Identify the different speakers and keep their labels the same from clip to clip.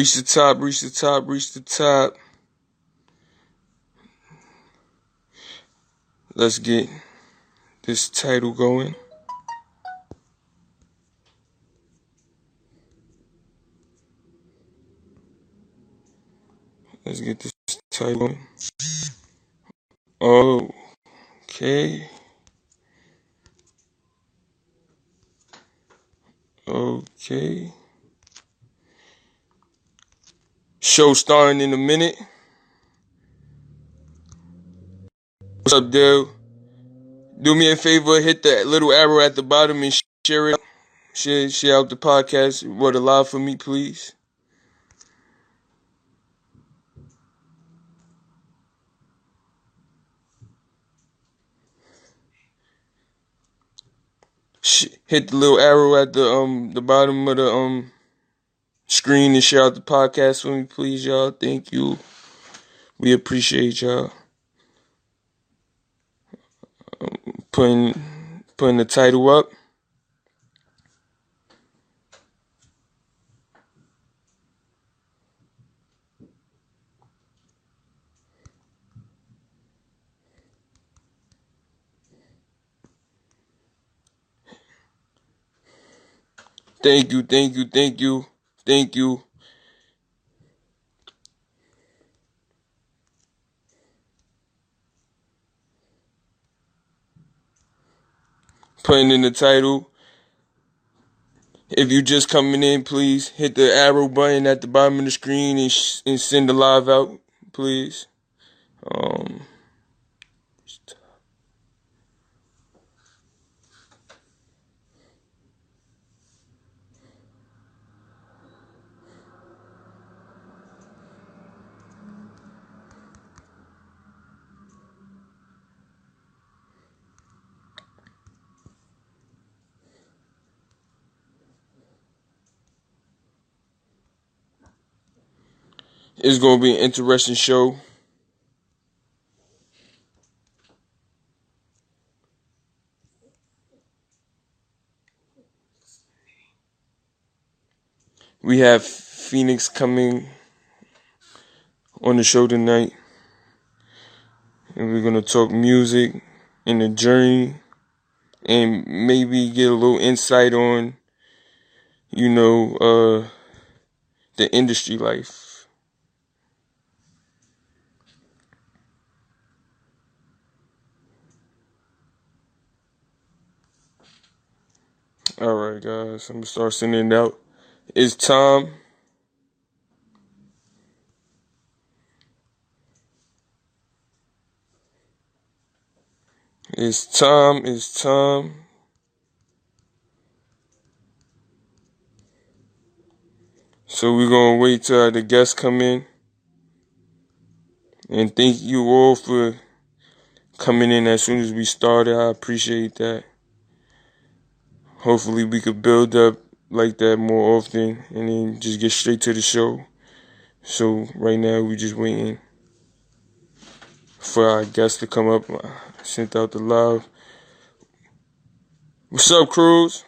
Speaker 1: Reach the top, reach the top, reach the top.
Speaker 2: Let's get this title going. Let's get this title going. Okay. Okay. Show starting in a minute. What's up, dude? Do me a favor, hit that little arrow at the bottom and share it. Share, share out the podcast. Word alive for me, please. Hit the little arrow at the um the bottom of the um screen and share out the podcast for me, please, y'all. Thank you. We appreciate y'all. Um, putting putting the title up. Thank you, thank you, thank you, thank you. Putting in the title. If you just coming in, please hit the arrow button at the bottom of the screen and, sh- and send the live out, please. Um, it's gonna be an interesting show. We have Phoenix coming on the show tonight. And we're gonna talk music and the journey and maybe get a little insight on, you know, uh the industry life. Alright guys, I'm gonna start sending it out. It's time. It's time. It's time. So we're gonna wait till the guests come in. And thank you all for coming in as soon as we started. I appreciate that. Hopefully we could build up like that more often and then just get straight to the show. So right now we just waiting for our guests to come up. I sent out the love. What's up, Cruz?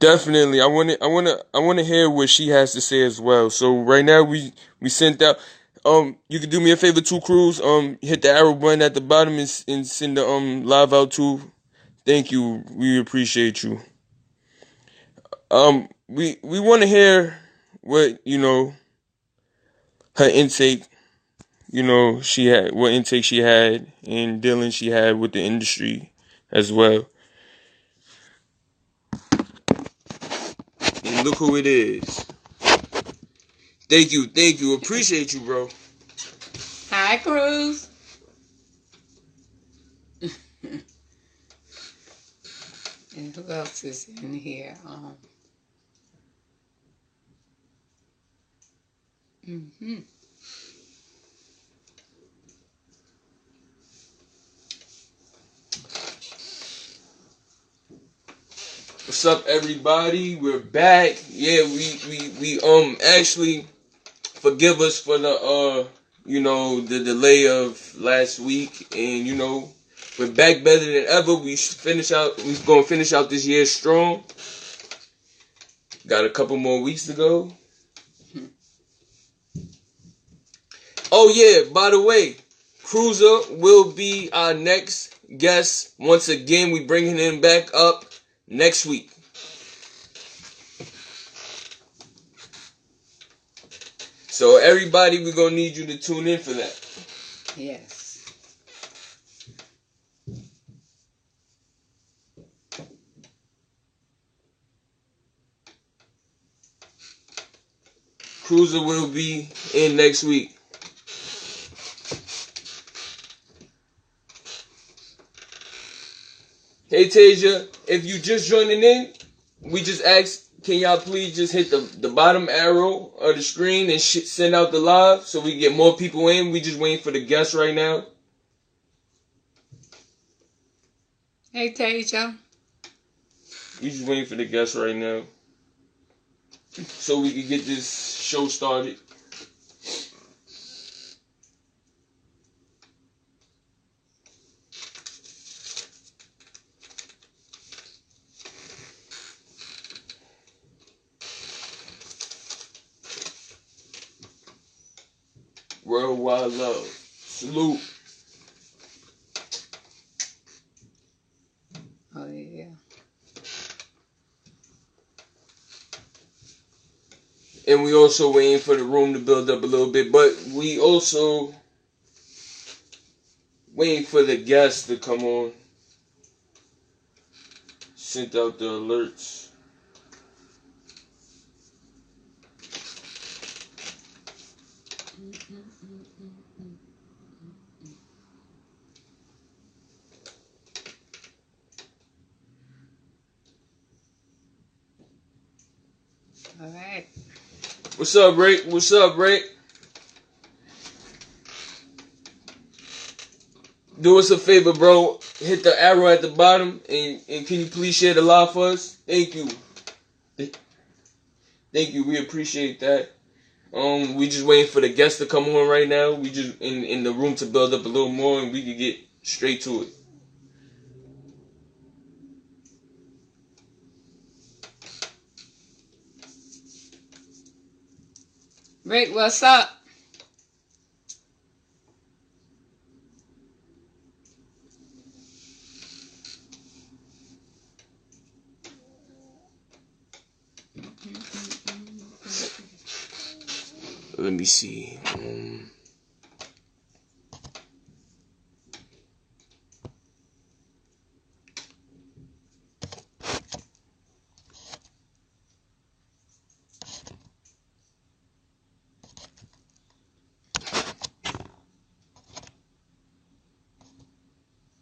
Speaker 2: Definitely, I want to, I want to, I want to hear what she has to say as well. So right now we we sent out. Um, you can do me a favor too, Cruz. Um, hit the arrow button at the bottom and, and send the um live out too. Thank you. We appreciate you. Um, we we want to hear what you know her intake. You know she had what intake she had and dealing she had with the industry as well. and look who it is. Thank you, thank you. Appreciate you, bro.
Speaker 3: Hi, Cruz. and who else is in here? Um, mm-hmm.
Speaker 2: What's up, everybody? We're back. Yeah, we we we um actually forgive us for the uh you know the delay of last week, and you know we're back better than ever. We finish out. We're gonna finish out this year strong. Got a couple more weeks to go. Oh yeah, by the way, Cruiser will be our next guest. Once again, we bringing him back up next week. So everybody, we're gonna need you to tune in for that.
Speaker 3: Yes.
Speaker 2: Cruiser will be in next week. Hey Tasia, if you just joining in, we just ask, can y'all please just hit the, the bottom arrow of the screen and sh- send out the live so we get more people in. We just waiting for the guests right now.
Speaker 3: Hey, Tasia.
Speaker 2: We just waiting for the guests right now. So we can get this show started. Worldwide love. Salute.
Speaker 3: Oh, yeah.
Speaker 2: and we also waiting for the room to build up a little bit. But we also waiting for the guests to come on. Sent out the alerts.
Speaker 3: All right.
Speaker 2: What's up, Rick? What's up, Rick? Do us a favor, bro. Hit the arrow at the bottom, and, and can you please share the live for us? Thank you. Thank you. We appreciate that. Um, we just waiting for the guests to come on right now. We just in in the room to build up a little more, and we can get straight to it.
Speaker 3: Rick, what's up?
Speaker 2: Let me see. Um,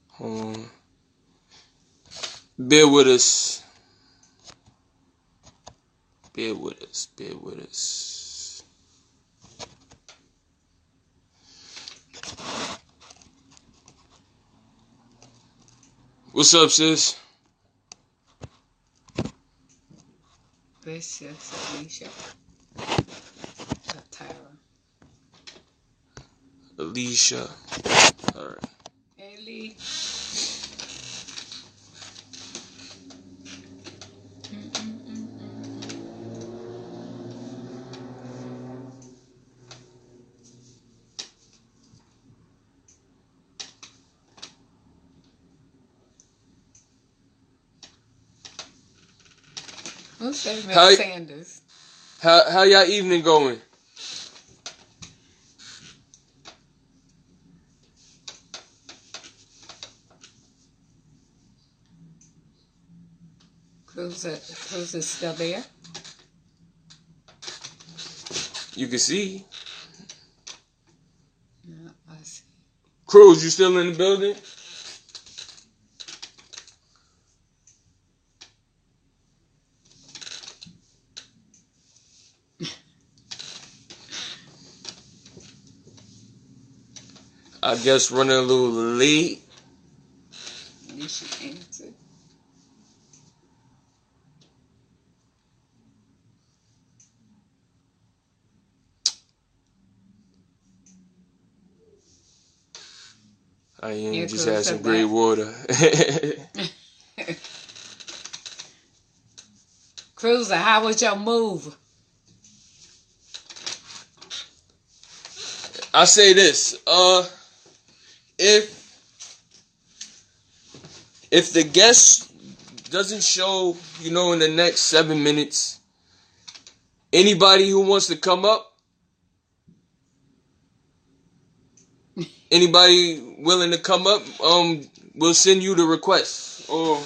Speaker 2: hold on. Bear with us. Bear with us. Bear with us. What's up, sis?
Speaker 3: This is Alicia. Tyra.
Speaker 2: Alicia. Alright.
Speaker 3: Hey, Lee. Said Sanders?
Speaker 2: How how y'all evening going?
Speaker 3: Cruz, Cruz is still there?
Speaker 2: You can see.
Speaker 3: No, I see.
Speaker 2: Cruz, you still in the building? I guess running a little late.
Speaker 3: You should answer.
Speaker 2: I am
Speaker 3: Yeah,
Speaker 2: just had some
Speaker 3: so
Speaker 2: great water.
Speaker 3: Cruiser, how was your move?
Speaker 2: I say this, uh, if if the guest doesn't show, you know, in the next seven minutes, anybody who wants to come up, anybody willing to come up, um, we'll send you the request, or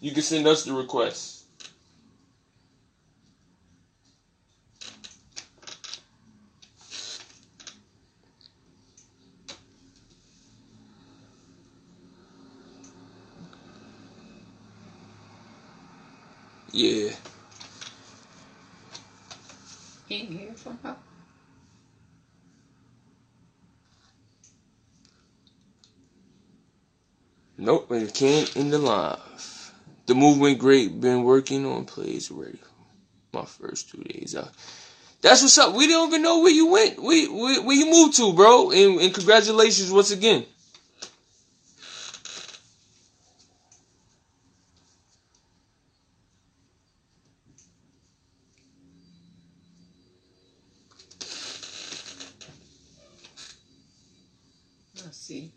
Speaker 2: you can send us the request. Yeah.
Speaker 3: Can't hear from her.
Speaker 2: Nope, and it can't in the live. The move went great. Been working on plays already. My first two days out. That's what's up. We don't even know where you went. We, we where you moved to, bro. And, and congratulations once again.
Speaker 3: Let's see.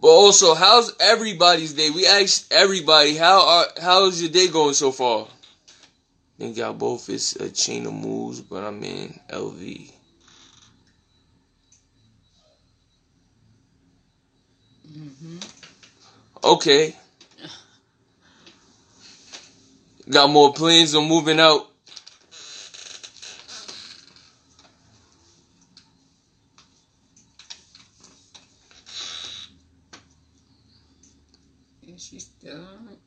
Speaker 2: But also, how's everybody's day? We asked everybody how are how's your day going so far? think y'all both is a chain of moves, but I'm in LV.
Speaker 3: Mm-hmm.
Speaker 2: Okay. Got more plans on moving out.
Speaker 3: And she's still on it.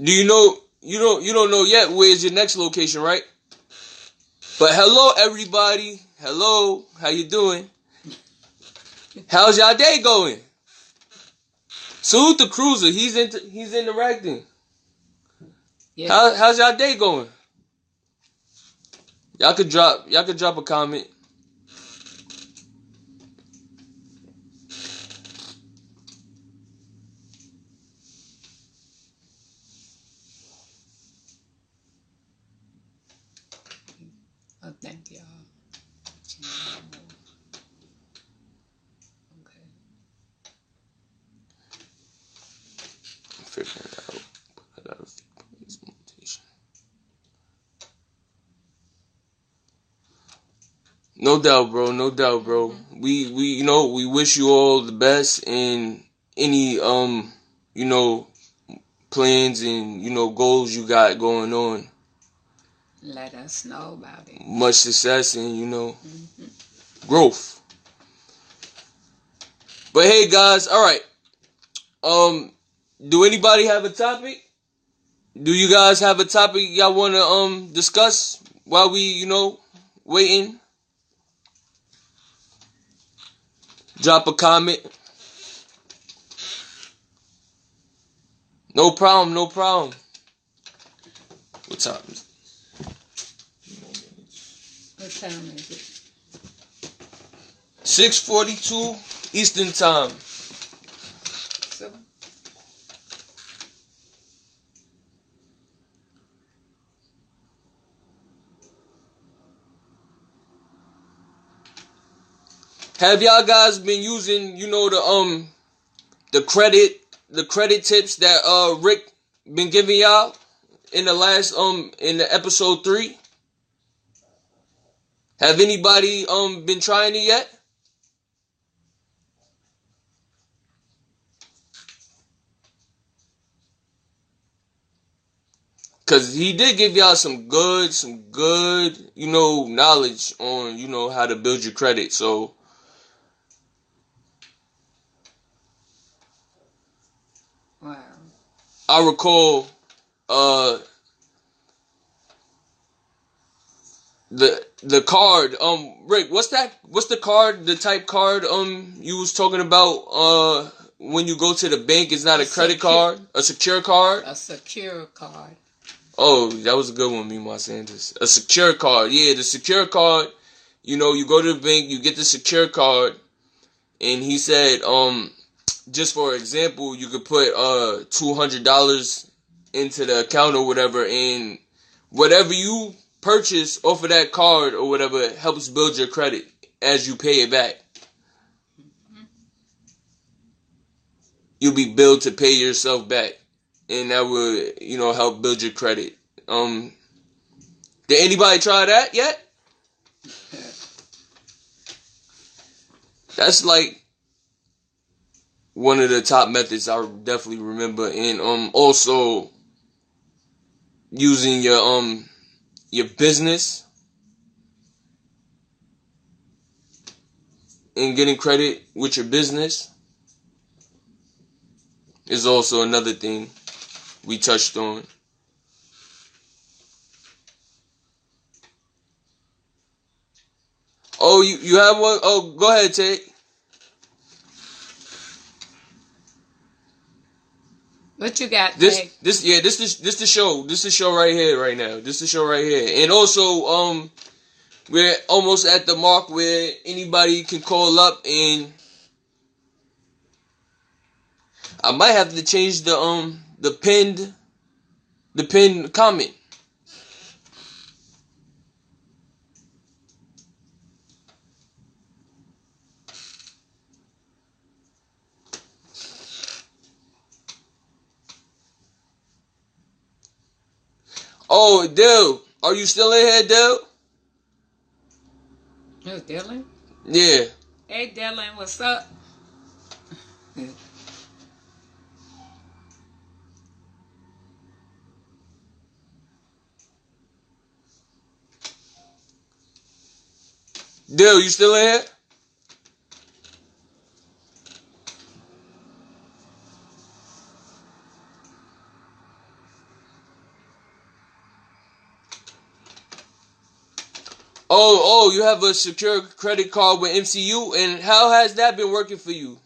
Speaker 2: Do you know you don't you don't know yet where's your next location, right? But hello everybody. Hello, how you doing? How's y'all day going? Salute the cruiser. He's into he's interacting.
Speaker 3: Yeah.
Speaker 2: How how's y'all day going? Y'all could drop y'all could drop a comment.
Speaker 3: Oh, thank y'all. Okay.
Speaker 2: I'm figuring it out. I gotta figure this mutation. No doubt, bro. No doubt, bro. We we you know we wish you all the best in any um you know plans and you know goals you got going on.
Speaker 3: Let us know about it.
Speaker 2: Much success and you know growth. But hey, guys. All right. Um, do anybody have a topic? Do you guys have a topic y'all want to um discuss while we you know waiting? Drop a comment. No problem. No problem. What time is it?
Speaker 3: What time is it?
Speaker 2: 6:42 Eastern Time.
Speaker 3: So,
Speaker 2: Have y'all guys been using, you know, the um the credit the credit tips that uh Rick been giving y'all in the last um in the episode 3? Have anybody um been trying it yet? Cause he did give y'all some good, some good, you know, knowledge on, you know, how to build your credit. So
Speaker 3: Wow.
Speaker 2: I recall uh the the card um Rick what's that what's the card the type card um you was talking about uh when you go to the bank it's not a
Speaker 3: A
Speaker 2: credit card a secure card
Speaker 3: A secure card.
Speaker 2: oh that was a good one me my Sanders a secure card yeah the secure card you know you go to the bank you get the secure card and he said um just for example you could put uh two hundred dollars into the account or whatever and whatever you purchase off of that card or whatever helps build your credit as you pay it back. You'll be billed to pay yourself back. And that will, you know, help build your credit. Um did anybody try that yet? That's like one of the top methods I definitely remember and um also using your um your business and getting credit with your business is also another thing we touched on. Oh, you, you have one? Oh, go ahead, Tate.
Speaker 3: What you got,
Speaker 2: This
Speaker 3: Nick?
Speaker 2: this yeah this this this the show. This is the show right here right now. This the show right here. And also um we're almost at the mark where anybody can call up and I might have to change the um the pinned the pinned comment oh Dale are you still in here dude?
Speaker 3: Who's Dylan?
Speaker 2: yeah
Speaker 3: Hey, Dylan, what's up?
Speaker 2: dude, you still in here Oh, oh, you have a secure credit card with MCU, and how has that been working for you?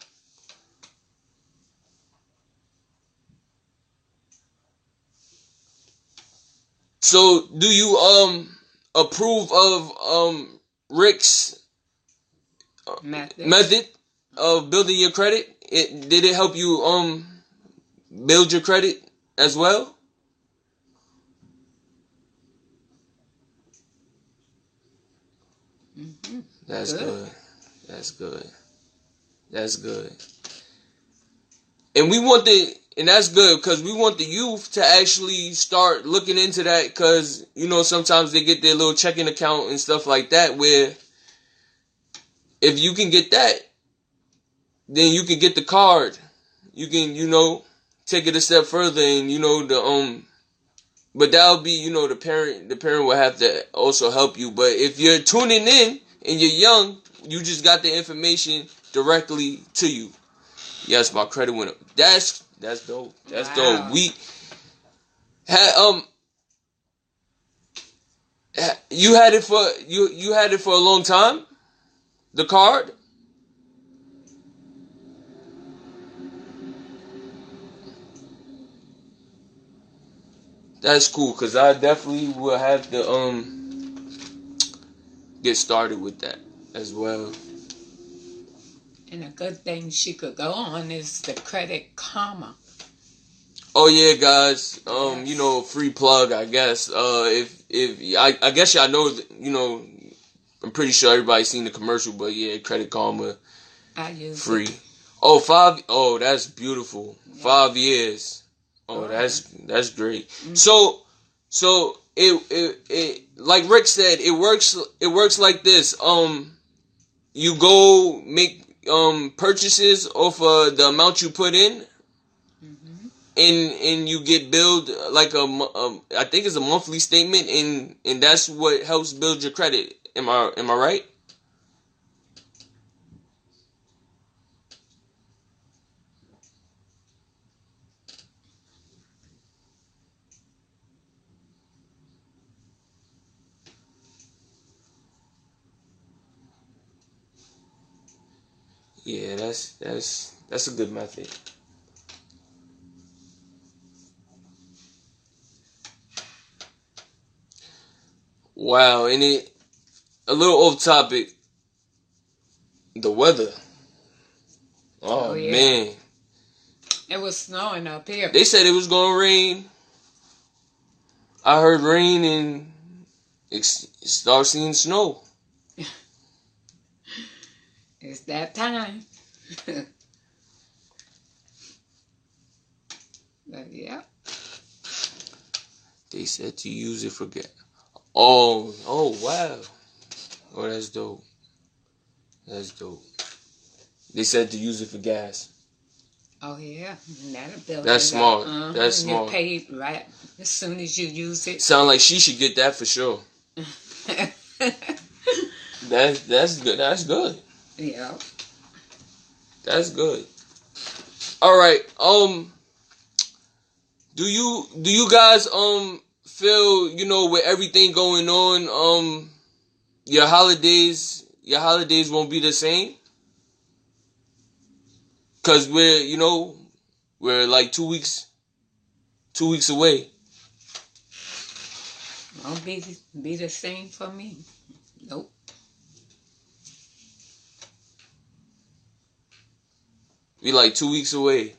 Speaker 2: So, do you um approve of um Rick's
Speaker 3: Method.
Speaker 2: method of building your credit? It did it help you um build your credit as well? That's
Speaker 3: Good.
Speaker 2: good. That's good. That's good. And we want the and that's good because we want the youth to actually start looking into that because you know sometimes they get their little checking account and stuff like that where if you can get that then you can get the card you can you know take it a step further and you know the um but that'll be you know the parent the parent will have to also help you but if you're tuning in and you're young you just got the information directly to you. Yes my credit went up. That's that's dope. That's
Speaker 3: Wow.
Speaker 2: dope we had um you had it for you you had it for a long time? The card? That's cool because I definitely will have to um get started with that as well.
Speaker 3: And a good thing she could go on is the Credit Karma.
Speaker 2: Oh yeah, guys. Um,
Speaker 3: Yes.
Speaker 2: you know, free plug. I guess. Uh, if if I, I guess y'all know. You know, I'm pretty sure everybody's seen the commercial, but yeah, Credit Karma
Speaker 3: I use
Speaker 2: free.
Speaker 3: It.
Speaker 2: Oh, five. Oh, that's beautiful.
Speaker 3: Yeah.
Speaker 2: Five years. Oh, that's that's great.
Speaker 3: Mhm.
Speaker 2: So, so it, it it like Rick said, it works it works like this. Um you go make um purchases off of the amount you put in
Speaker 3: hmm
Speaker 2: and and you get billed like a, mo- um I think it's a monthly statement and and that's what helps build your credit. Am I am I right? Yeah, that's that's that's a good method. Wow, and it a little off topic. The weather. Oh,
Speaker 3: Oh, yeah.
Speaker 2: man,
Speaker 3: It was snowing up here.
Speaker 2: they said it was gonna rain. I heard rain and it start seeing snow.
Speaker 3: It's that time. but yeah.
Speaker 2: They said to use it for gas. Oh, oh wow. Oh, that's dope. That's dope. They said to use it for gas.
Speaker 3: Oh yeah. And that'll build
Speaker 2: That's smart.
Speaker 3: Uh-huh.
Speaker 2: That's smart.
Speaker 3: You paid right as soon as you use it.
Speaker 2: Sound like she should get that for sure. That's that's good. That's good.
Speaker 3: Yeah.
Speaker 2: That's good. All right. Um do you do you guys um feel, you know, with everything going on, um your holidays your holidays won't be the same? Cuz we're, you know, we're like 2 weeks 2 weeks away.
Speaker 3: Won't be be the same for me. Nope.
Speaker 2: We like 2 weeks away.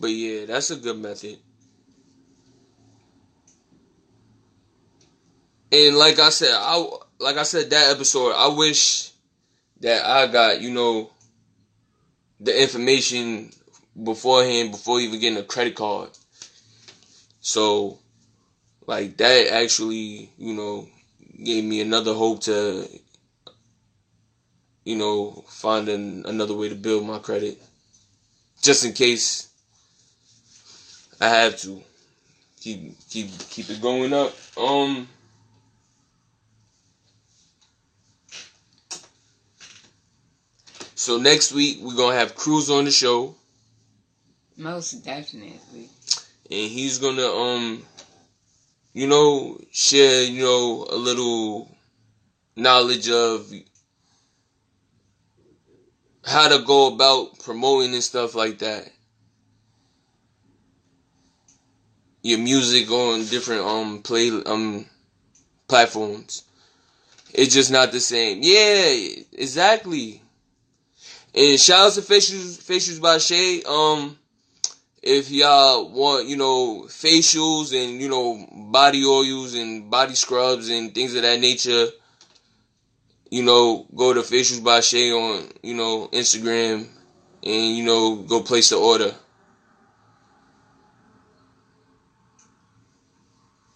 Speaker 2: But yeah, that's a good method. And like I said, I like I said that episode, I wish that I got, you know, the information beforehand before even getting a credit card. So like that actually, you know, gave me another hope to you know, find an, another way to build my credit. Just in case I have to keep keep keep it going up. Um So next week we're gonna have Cruz on the show,
Speaker 3: Most definitely.
Speaker 2: and he's gonna um, you know, share you know a little knowledge of how to go about promoting and stuff like that. Your music on different um play um platforms. It's just not the same. Yeah, exactly. And shout out to facials facials by Shay. Um if y'all want, you know, facials and, you know, body oils and body scrubs and things of that nature, you know, go to facials by Shay on, you know, Instagram and, you know, go place the order.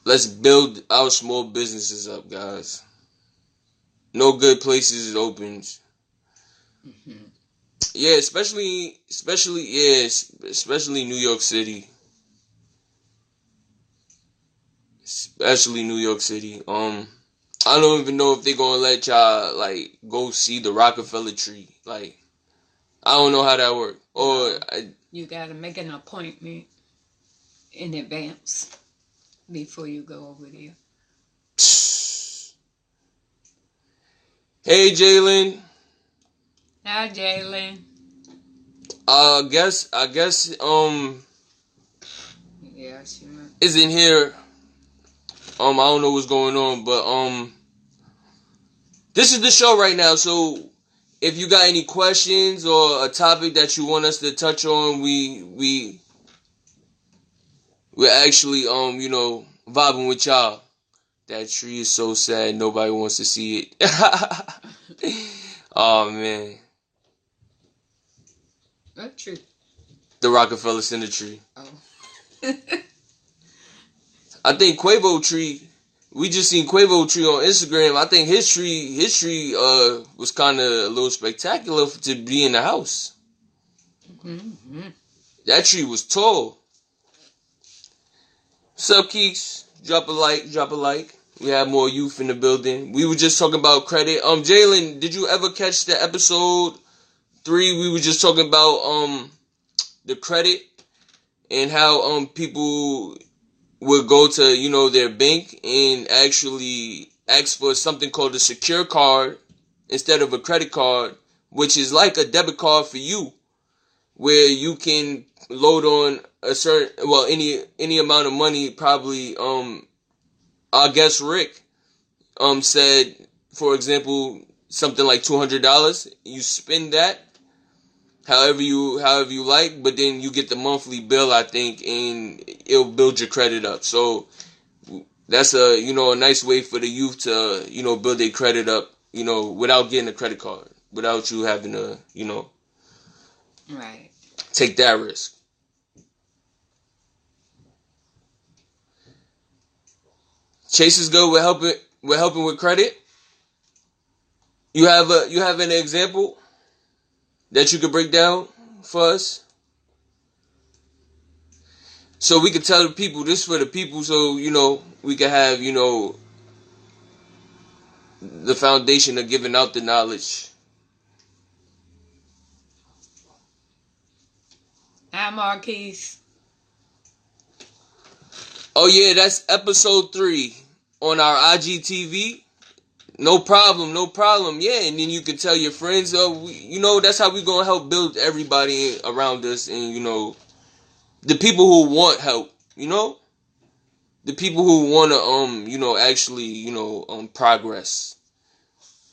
Speaker 2: Let's build our small businesses up, guys. No good places is open. Yeah, especially, especially, yeah, especially New York City. Especially New York City. Um, I don't even know if they're gonna let y'all like go see the Rockefeller tree. Like, I don't know how that works. Or I,
Speaker 3: You gotta make an appointment in advance before you go over there.
Speaker 2: hey, Jalen.
Speaker 3: Hi, Jalen.
Speaker 2: I guess, I guess, um,
Speaker 3: Yeah, she might.
Speaker 2: isn't here. Um, I don't know what's going on, but um, this is the show right now. So, if you got any questions or a topic that you want us to touch on, we we we're actually um you know vibing with y'all. That tree is so sad. Nobody wants to see it. oh man,
Speaker 3: What tree?
Speaker 2: the Rockefeller Center tree.
Speaker 3: Oh.
Speaker 2: I think Quavo tree. We just seen Quavo tree on Instagram. I think his tree, his tree, uh, was kind of a little spectacular to be in the house.
Speaker 3: hmm
Speaker 2: That tree was tall. What's up, Keeks? Drop a like, drop a like. We have more youth in the building. We were just talking about credit. Um, Jalen, did you ever catch the episode three? We were just talking about um the credit and how um people would go to you know their bank and actually ask for something called a secure card instead of a credit card, which is like a debit card for you where you can load on a certain well any any amount of money probably um I guess Rick um said for example something like two hundred dollars you spend that however you however you like but then you get the monthly bill I think and it'll build your credit up so that's a you know a nice way for the youth to you know build their credit up you know without getting a credit card without you having to you know
Speaker 3: Right.
Speaker 2: take that risk. Chase is good with helping with helping with credit. You have a you have an example that you could break down for us? So we could tell the people this for the people so you know we could have, you know, the foundation of giving out the knowledge.
Speaker 3: Hi, Marquise.
Speaker 2: Oh yeah, that's episode three on our IGTV. No problem, no problem. Yeah, and then you can tell your friends. Uh, we, you know, that's how we gonna help build everybody around us, and you know, the people who want help. You know, the people who wanna um, you know, actually, you know, um, progress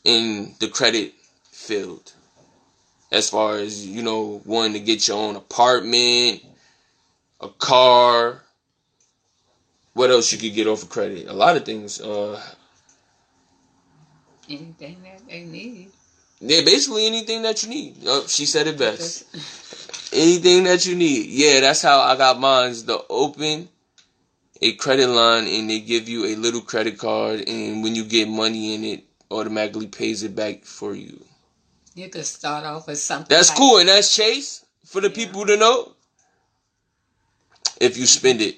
Speaker 2: in the credit field. As far as you know, wanting to get your own apartment, a car, what else you could get off of credit? A lot of things. Uh,
Speaker 3: Anything that they need.
Speaker 2: yeah, basically anything that you need. Oh, she said it best. Anything that you need. Yeah, that's how I got mine's. The open a credit line and they give you a little credit card, and when you get money in it, automatically pays it back for you.
Speaker 3: You could start off with something.
Speaker 2: That's
Speaker 3: like-
Speaker 2: cool, and that's Chase for the
Speaker 3: Yeah.
Speaker 2: people to know. If you spend it,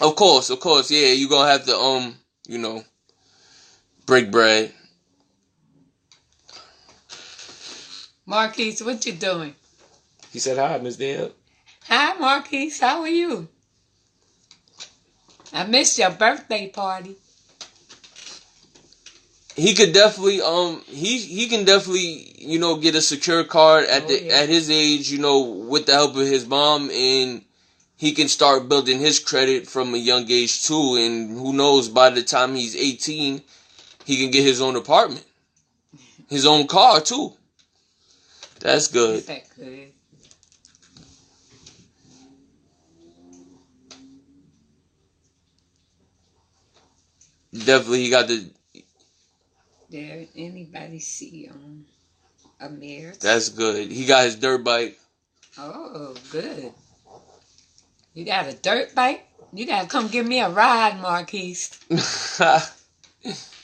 Speaker 2: of course, of course, yeah, you're gonna have to um, you know, break bread.
Speaker 3: Marquise, what you doing?
Speaker 2: He said hi, Miss Deb.
Speaker 3: Hi, Marquise. How are you? I missed your birthday party.
Speaker 2: He could definitely um he he can definitely you know get a secure card at
Speaker 3: Oh,
Speaker 2: the
Speaker 3: yeah.
Speaker 2: at his age you know with the help of his mom and he can start building his credit from a young age too and who knows by the time he's 18 he can get his own apartment his own car too that's good definitely he got the
Speaker 3: Did anybody see um Amir?
Speaker 2: that's good he got his dirt bike
Speaker 3: Oh, good. You got a dirt bike? You gotta come give me a ride, Marquise.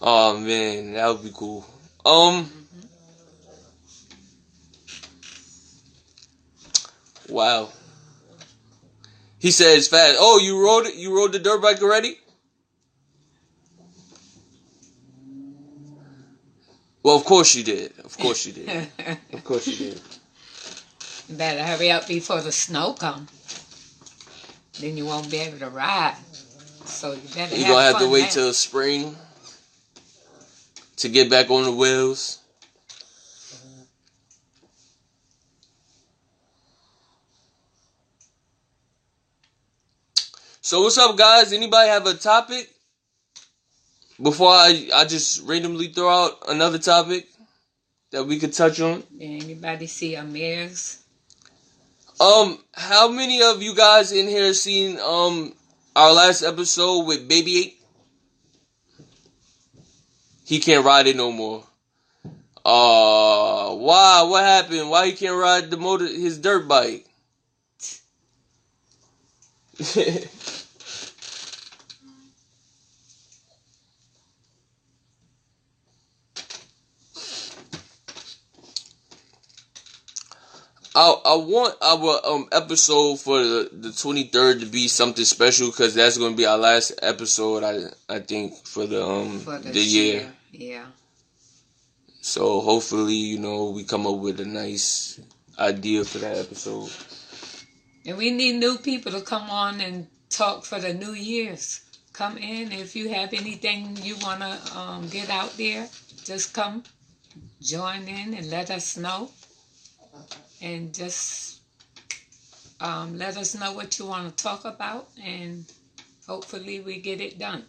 Speaker 2: oh man, that would be cool. Um. Wow. He says fast. Oh, you rode it? You rode the dirt bike already? Well, of course you did. Of course you did. Of course you did.
Speaker 3: You better hurry up before the snow comes. Then you won't be able to ride. So you better
Speaker 2: You're gonna have to wait
Speaker 3: now.
Speaker 2: till spring to get back on the wheels. So what's up, guys? Anybody have a topic before I I just randomly throw out another topic that we could touch on?
Speaker 3: Did anybody see Amir's?
Speaker 2: Um, how many of you guys in here seen um our last episode with Baby Eight? He can't ride it no more. Uh, why? What happened? Why he can't ride the motor, his dirt bike? I I want our um episode for the the twenty third to be something special because that's gonna be our last episode. I I think for the um
Speaker 3: For
Speaker 2: the year.
Speaker 3: Yeah.
Speaker 2: So hopefully you know we come up with a nice idea for that episode.
Speaker 3: And we need new people to come on and talk for the New Year's. Come in if you have anything you want to um, get out there. Just come, join in, and let us know. And just um, let us know what you want to talk about, and hopefully we get it done.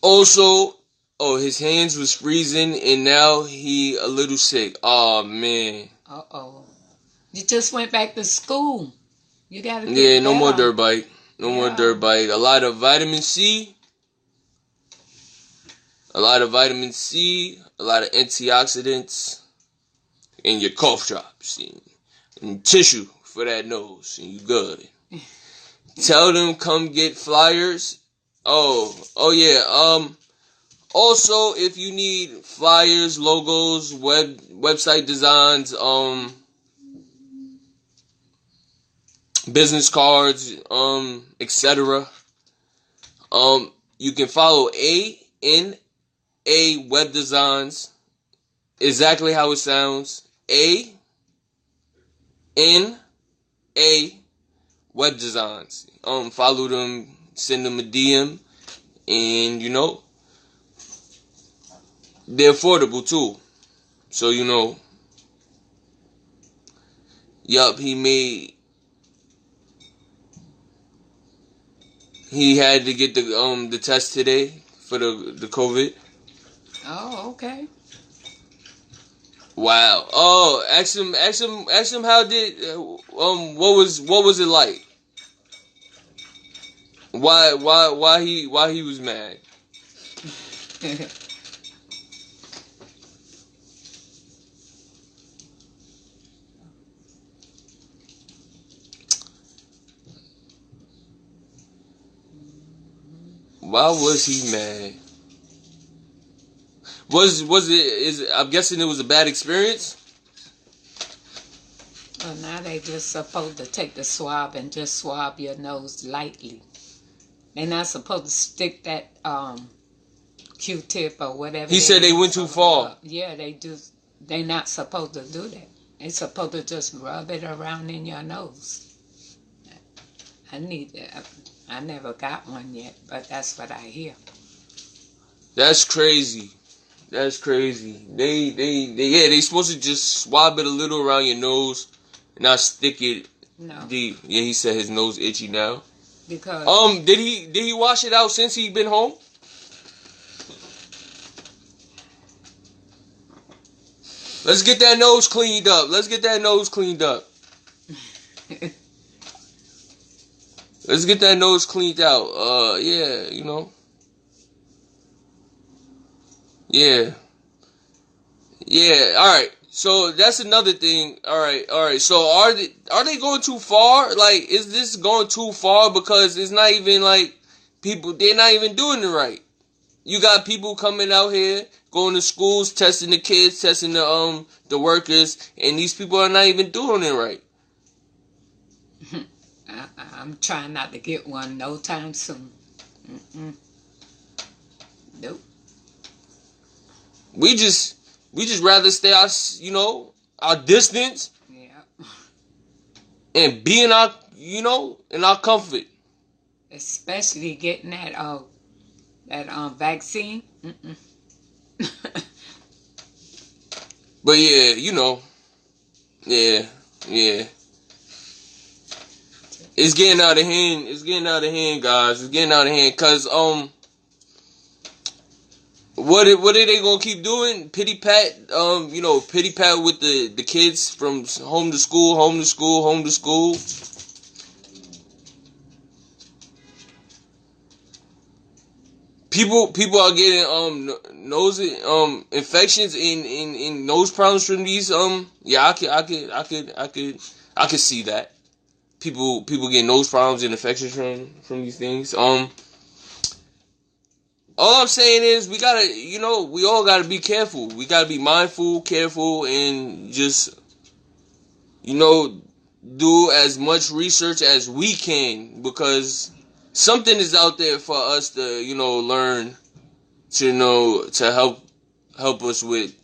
Speaker 2: Also, oh his hands was freezing and now he a little sick. Oh man.
Speaker 3: Uh oh. You just went back to school. You gotta
Speaker 2: Yeah, no more dirt bike. No more
Speaker 3: Yeah.
Speaker 2: dirt bike. A lot of vitamin C. A lot of vitamin C. A lot of antioxidants. And your cough drops. And, and tissue for that nose. And you good. Tell them come get flyers. Oh, oh yeah. Um. Also, if you need flyers, logos, web website designs, um, business cards, um, etc. Um, you can follow A N A Web Designs. Exactly how it sounds. A N A Web Designs. Um, follow them, send them a DM, and you know they're affordable too. So you know. Yup, he made He had to get the um the test today for the the COVID.
Speaker 3: Oh, okay.
Speaker 2: Wow. Oh, ask him, ask him, ask him how did uh, um what was what was it like? Why why why he why he was mad? Why was he mad? Was was it is I'm guessing it was a bad experience?
Speaker 3: well, now they just supposed to take the swab and just swab your nose lightly. They're not supposed to stick that um Q-tip or whatever.
Speaker 2: He said they went too far.
Speaker 3: Yeah, they just they're not supposed to do that. They're supposed to just rub it around in your nose. I need that. I never got one yet, but that's what I hear.
Speaker 2: That's crazy. That's crazy. They, they, they, yeah, they supposed to just swab it a little around your nose, and not stick it
Speaker 3: No,
Speaker 2: deep. Yeah, he said his nose itchy now.
Speaker 3: because
Speaker 2: Um, did he, did he wash it out since he been home? Let's get that nose cleaned up. Let's get that nose cleaned up. Let's get that nose cleaned out. Uh, yeah, you know. Yeah. Yeah, alright. So that's another thing. Alright, alright. So are they are they going too far? Like, is this going too far? Because it's not even like people they're not even doing it right. You got people coming out here, going to schools, testing the kids, testing the um the workers, and these people are not even doing it right.
Speaker 3: I, I'm trying not to get one no time soon. Mm-mm. Nope.
Speaker 2: We just we just rather stay our you know our distance
Speaker 3: Yeah.
Speaker 2: and be in our you know in our comfort.
Speaker 3: Especially getting that uh that um vaccine. Mm-mm.
Speaker 2: But yeah, you know, yeah, yeah. It's getting out of hand. It's getting out of hand, guys. It's getting out of hand. Cause um, what what are they gonna keep doing? Pity pat, um, you know, pity pat with the the kids from home to school, home to school, home to school. People people are getting um nose um infections in in in nose problems from these um yeah I could I could I could I could I could see that people people get nose problems and infections from from these things um all I'm saying is we gotta, you know, we all gotta be careful. We gotta be mindful, careful, and just, you know, do as much research as we can because something is out there for us to, you know, learn to know to help help us with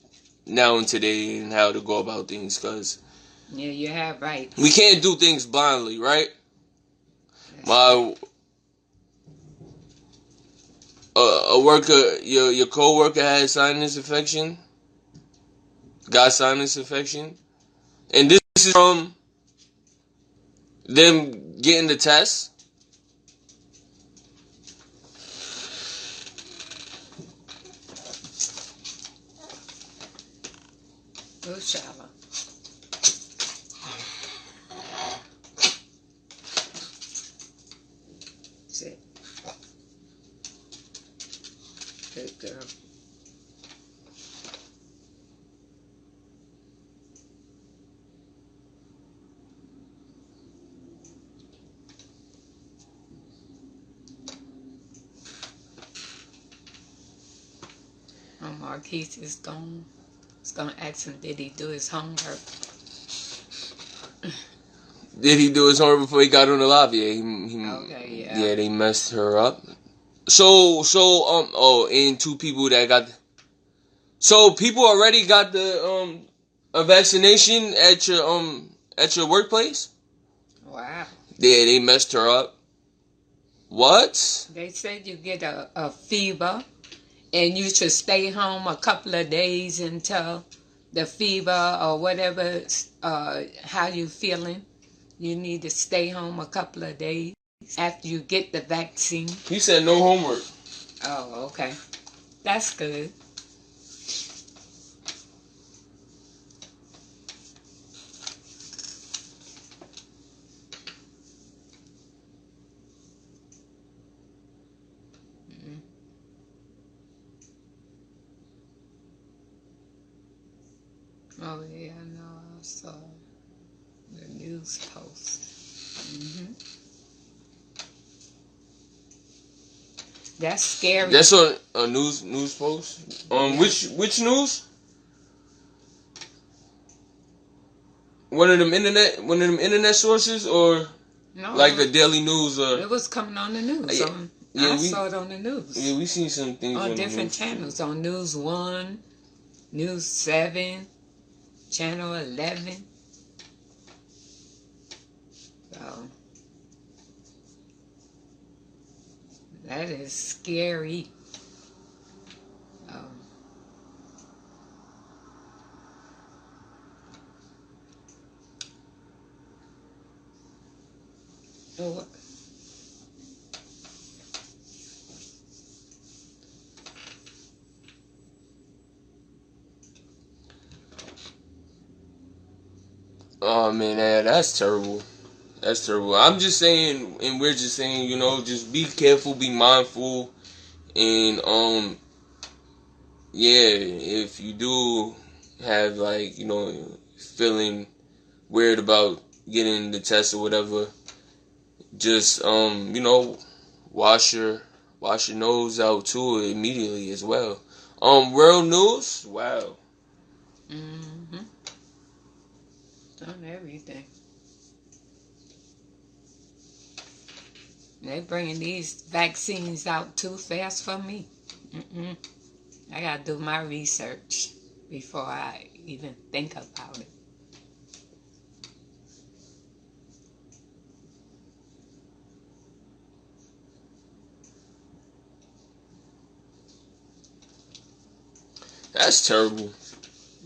Speaker 2: now and today and how to go about things because
Speaker 3: Yeah, you have right.
Speaker 2: we can't do things blindly, right? My a, a worker, your your coworker had sinus infection, got sinus infection, and this is from them getting the test.
Speaker 3: Oh, Go shallow. Sit. Good girl. Oh, Marquise is gone. It's gonna ask him, did he do his homework?
Speaker 2: Did he do his homework before he got on the lobby? Yeah, he, he,
Speaker 3: Okay, yeah.
Speaker 2: yeah, they messed her up. So, so, um, oh, and two people that got, so people already got the, um, a vaccination at your, um, at your workplace?
Speaker 3: Wow.
Speaker 2: Yeah, they messed her up. What?
Speaker 3: They said you get a, a fever and you should stay home a couple of days until the fever or whatever, uh, how you feeling. You need to stay home a couple of days after you get the vaccine.
Speaker 2: He said no homework.
Speaker 3: Oh, okay. That's good. Oh yeah, I know. I saw the news post. hmm That's scary.
Speaker 2: That's on a news news post. Um, which which news? One of them internet, one of them internet sources, or
Speaker 3: no,
Speaker 2: like the Daily News, or
Speaker 3: It was coming on the news.
Speaker 2: Yeah,
Speaker 3: on,
Speaker 2: yeah,
Speaker 3: I
Speaker 2: we-
Speaker 3: saw it on the news.
Speaker 2: yeah, we seen some things
Speaker 3: on
Speaker 2: on
Speaker 3: different channels. On News 1, News 7, Channel 11. So, that is scary. Um, oh,
Speaker 2: Oh man, that, that's terrible. That's terrible. I'm just saying, and we're just saying, you know, just be careful, be mindful, and um, yeah, if you do have like, you know, feeling weird about getting the test or whatever, just um, you know, wash your wash your nose out too immediately as well. Um, world news. Wow.
Speaker 3: Mm-hmm. Done everything. They bringing these vaccines out too fast for me. Mm-mm. I gotta do my research before I even think about it.
Speaker 2: That's terrible.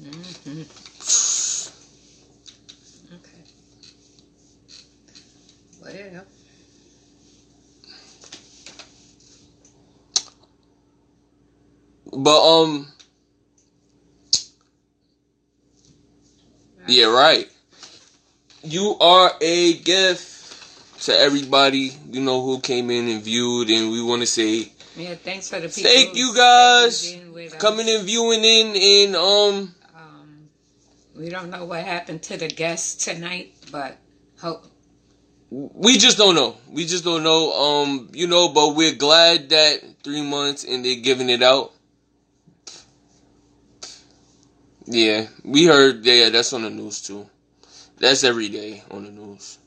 Speaker 3: Mm-hmm. Okay. Well,
Speaker 2: But um, yeah, right. You are a gift to everybody you know who came in and viewed, and we want to say
Speaker 3: Yeah, thanks for the people.
Speaker 2: thank you guys
Speaker 3: in with us.
Speaker 2: coming and viewing in, and um,
Speaker 3: Um, we don't know what happened to the guests tonight, but hope
Speaker 2: we just don't know. We just don't know. Um, you know, but we're glad that three months and they're giving it out. Yeah, we heard. Yeah, that's on the news too. That's every day on the news.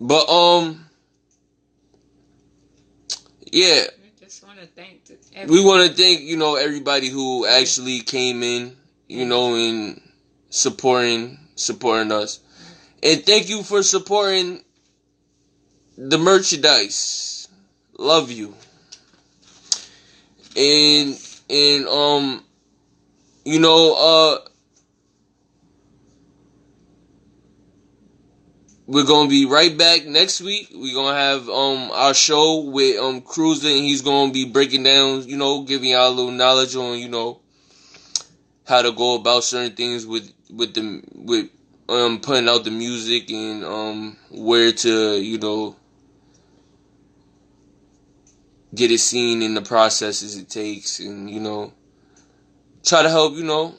Speaker 2: But um, yeah,
Speaker 3: we just want to thank
Speaker 2: we want to thank you know everybody who actually came in, you know, and supporting supporting us, and thank you for supporting the merchandise. Love you. And and um, you know uh. We're gonna be right back next week. We're gonna have um our show with um Cruiser and he's gonna be breaking down, you know, giving y'all a little knowledge on, you know, how to go about certain things with with the with um putting out the music and um where to, you know, get it seen in the processes it takes and, you know, try to help, you know,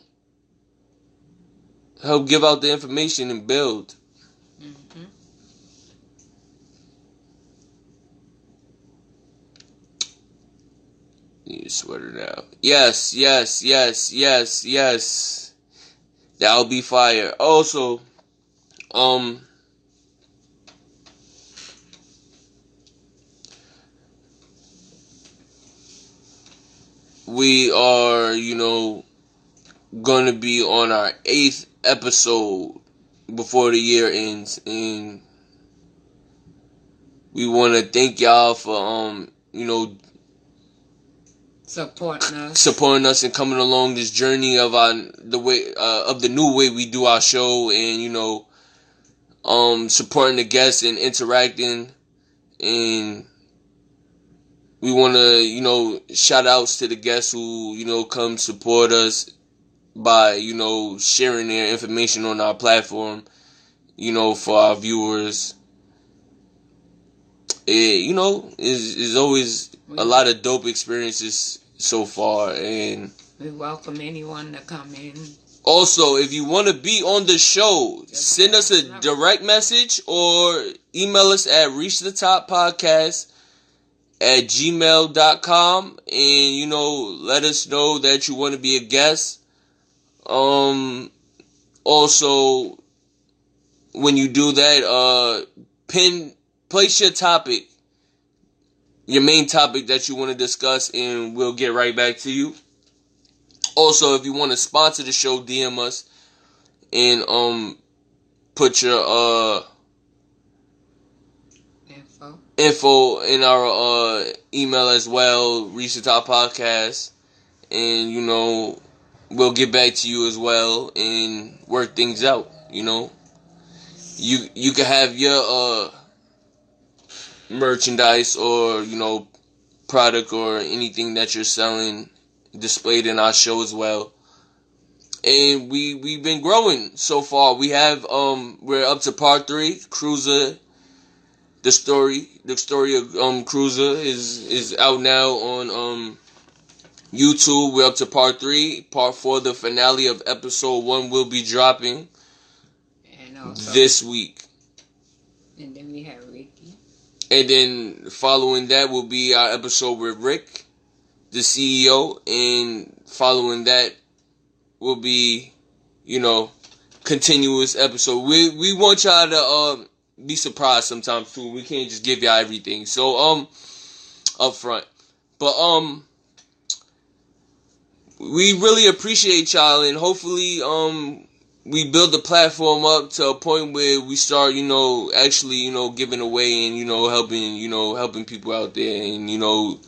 Speaker 2: help give out the information and build.
Speaker 3: Mhm.
Speaker 2: Need a sweater now. Yes, yes, yes, yes, yes. That'll be fire. Also, um, we are, you know, going to be on our eighth episode before the year ends, and we want to thank y'all for, um, you know,
Speaker 3: supporting us.
Speaker 2: supporting us and coming along this journey of our the way uh, of the new way we do our show and you know um supporting the guests and interacting and we want to you know shout outs to the guests who you know come support us by you know sharing their information on our platform you know for our viewers it you know is is always a lot of dope experiences so far and
Speaker 3: We welcome anyone to come in.
Speaker 2: also if you want to be on the show
Speaker 3: Just
Speaker 2: send us a
Speaker 3: let us know.
Speaker 2: direct message or email us at reach the top podcast at gmail.com and you know let us know that you want to be a guest. Um also when you do that uh pin place your topic your main topic that you want to discuss and we'll get right back to you. Also if you want to sponsor the show dm us and um put your uh
Speaker 3: Info.
Speaker 2: in our uh email as well. Reach the top podcast. And you know we'll get back to you as well and work things out you know. You you can have your uh merchandise or you know product or anything that you're selling displayed in our show as well. And we we've been growing so far. We have um we're up to part three cruiser the story the story of um cruiser is is out now on um youtube. We're up to part three. Part four the finale of episode one will be dropping
Speaker 3: And also,
Speaker 2: this week.
Speaker 3: And then we have Ricky.
Speaker 2: and then following that will be our episode with rick the ceo and following that will be you know continuous episode. We we want y'all to um be surprised sometimes too. We can't just give y'all everything. So um up front. But um we really appreciate y'all and hopefully um we build the platform up to a point where we start you know actually you know giving away and you know helping you know helping people out there and you know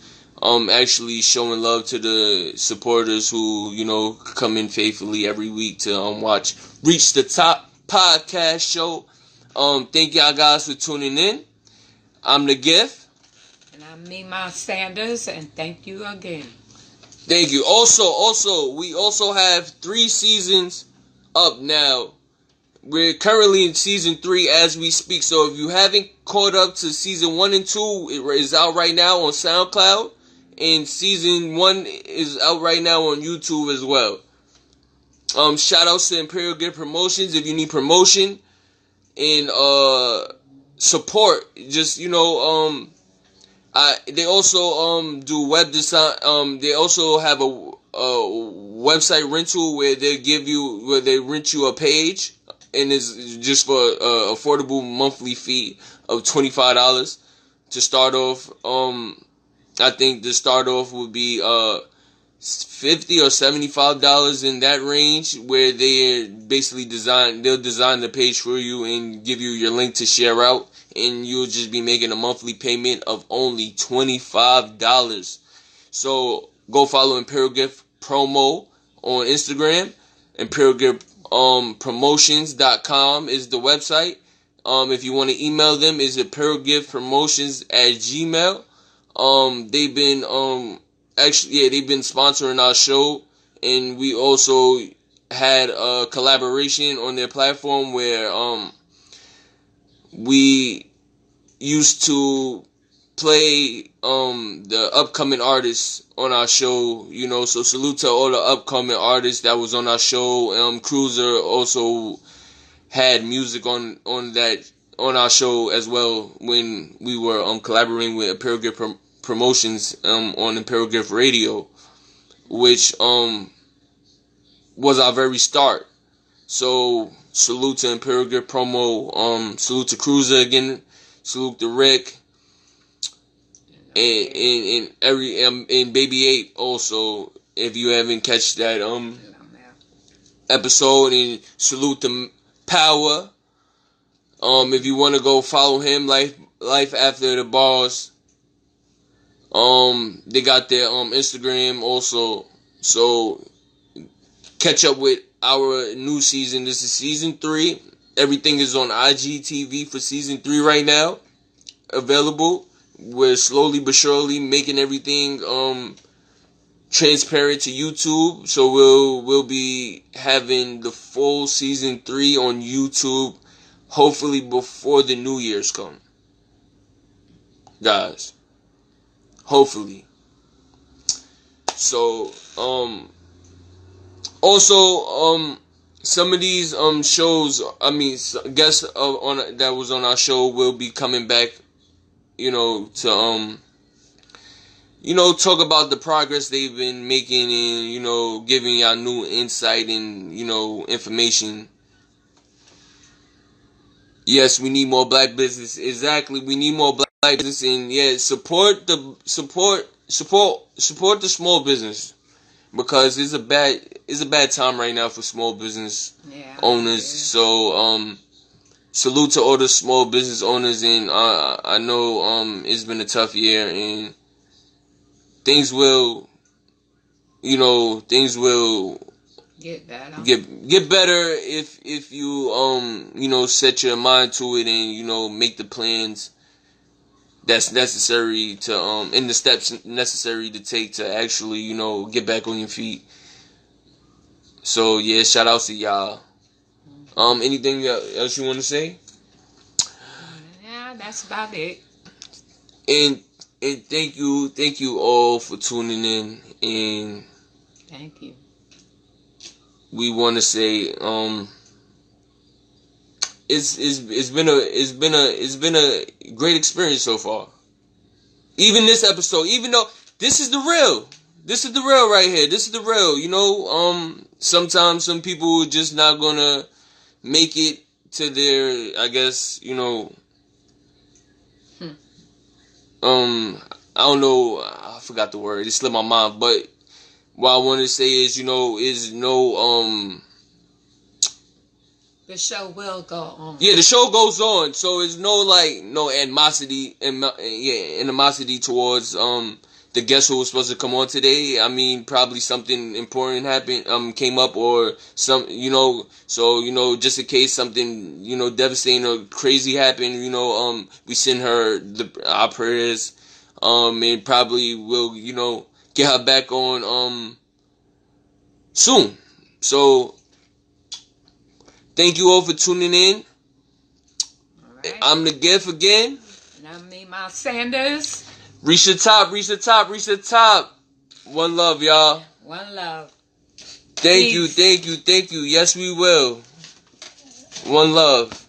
Speaker 2: um actually showing love to the supporters who you know come in faithfully every week to um watch reach the top podcast show um thank y'all guys for tuning in i'm the gift
Speaker 3: And I'm Mima Sanders, and thank you again.
Speaker 2: Thank you. Also, also, we also have three seasons up now. We're currently in season three as we speak. So if you haven't caught up to season one and two, it is out right now on SoundCloud, and season one is out right now on YouTube as well. Um, shout outs to Imperial Gift Promotions if you need promotion and uh support. Just you know, um, I they also um do web design. Um, they also have a, a website rental where they give you where they rent you a page and it's just for a affordable monthly fee of twenty five dollars to start off. Um, I think the start off would be uh fifty or seventy five dollars in that range where they basically design they'll design the page for you and give you your link to share out and you'll just be making a monthly payment of only twenty five dollars. So go follow Imperial Gift Promo on Instagram. Imperial Gift um promotions.com is the website. Um if you want to email them is Imperial Gift Promotions at Gmail. Um they've been um actually yeah they've been sponsoring our show and we also had a collaboration on their platform where um we used to play um the upcoming artists on our show you know so salute to all the upcoming artists that was on our show. Um cruiser also had music on on that on our show as well when we were um collaborating with Imperial Prom- Promotions um on Imperial Gift Radio which um was our very start so salute to Imperial Gift Promo um salute to Cruiser again salute to Rick and and, and every um, and Baby Eight also. If you haven't catch that um episode, and salute to Power. Um, if you want to go follow him, life life after the bars. Um, they got their um Instagram also, so catch up with our new season. This is season three. Everything is on IGTV for season three right now, available we're slowly but surely making everything um transparent to YouTube. So we'll we'll be having the full season three on YouTube, hopefully before the New Year's come. Guys. Hopefully. So um also um some of these um shows I mean guests on that was on our show will be coming back you know, to um you know, talk about the progress they've been making and, you know, giving y'all new insight and, you know, information. Yes, we need more black business. Exactly. We need more black business and yeah, support the support support support the small business. Because it's a bad it's a bad time right now for small business
Speaker 3: Yeah.
Speaker 2: owners. So um salute to all the small business owners and uh, I know um it's been a tough year and things will you know things will
Speaker 3: Get better.
Speaker 2: get get better if if you um you know set your mind to it and you know make the plans that's necessary to um in the steps necessary to take to actually you know get back on your feet so yeah shout out to y'all um anything else you want to say
Speaker 3: Yeah, that's about it.
Speaker 2: and and thank you thank you all for tuning in and
Speaker 3: Thank you.
Speaker 2: we want to say um it's it's it's been a it's been a it's been a great experience so far. Even this episode even though this is the real this is the real right here. This is the real you know um sometimes some people are just not gonna make it to their i guess you know um i don't know i forgot the word it slipped my mind but what i want to say is you know is no um
Speaker 3: The show will go on.
Speaker 2: Yeah, the show goes on, so it's no like no animosity and yeah animosity towards um the guest who was supposed to come on today. I mean, probably something important happened, um, came up or some, you know. So you know, just in case something you know devastating or crazy happened, you know, um, we send her the our prayers, um, and probably will you know get her back on um soon. So thank you all for tuning in.
Speaker 3: Right.
Speaker 2: I'm the gift again.
Speaker 3: and I'm Mima Sanders.
Speaker 2: Reach the top, reach the top, reach the top. One love, y'all.
Speaker 3: One love.
Speaker 2: Thank you, thank you, thank you. Yes, we will. One love.